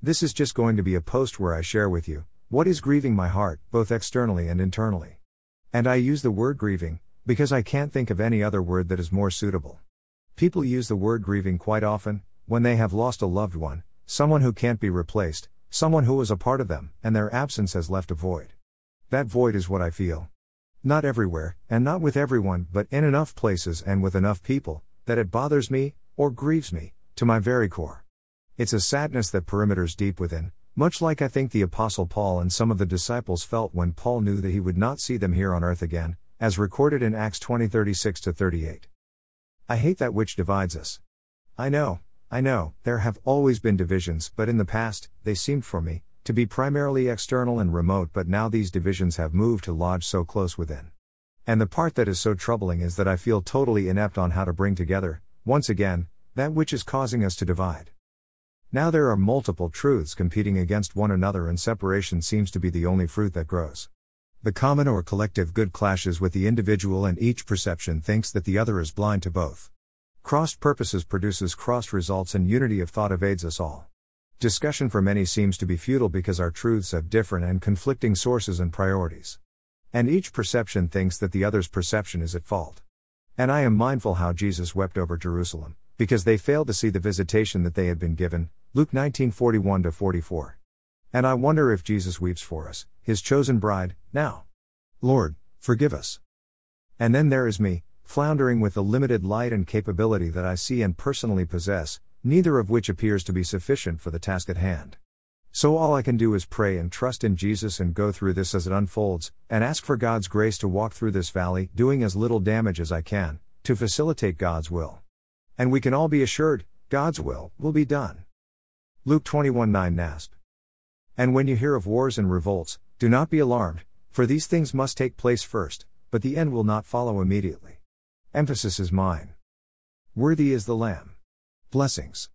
This is just going to be a post where I share with you what is grieving my heart, both externally and internally. And I use the word grieving because I can't think of any other word that is more suitable. People use the word grieving quite often when they have lost a loved one, someone who can't be replaced, someone who was a part of them, and their absence has left a void. That void is what I feel. Not everywhere, and not with everyone, but in enough places and with enough people, that it bothers me, or grieves me, to my very core. It's a sadness that perimeters deep within, much like I think the Apostle Paul and some of the disciples felt when Paul knew that he would not see them here on earth again, as recorded in Acts 20 36 38. I hate that which divides us. I know, I know, there have always been divisions, but in the past, they seemed for me to be primarily external and remote, but now these divisions have moved to lodge so close within. And the part that is so troubling is that I feel totally inept on how to bring together, once again, that which is causing us to divide. Now there are multiple truths competing against one another, and separation seems to be the only fruit that grows. The common or collective good clashes with the individual, and each perception thinks that the other is blind to both. Crossed purposes produces crossed results, and unity of thought evades us all. Discussion for many seems to be futile because our truths have different and conflicting sources and priorities. And each perception thinks that the other's perception is at fault. And I am mindful how Jesus wept over Jerusalem, because they failed to see the visitation that they had been given, Luke 19:41 44. And I wonder if Jesus weeps for us, his chosen bride, now. Lord, forgive us. And then there is me, floundering with the limited light and capability that I see and personally possess, neither of which appears to be sufficient for the task at hand. So all I can do is pray and trust in Jesus and go through this as it unfolds, and ask for God's grace to walk through this valley, doing as little damage as I can, to facilitate God's will. And we can all be assured, God's will will be done. Luke 21 9 NASB. And when you hear of wars and revolts, do not be alarmed, for these things must take place first, but the end will not follow immediately. Emphasis is mine. Worthy is the Lamb. Blessings.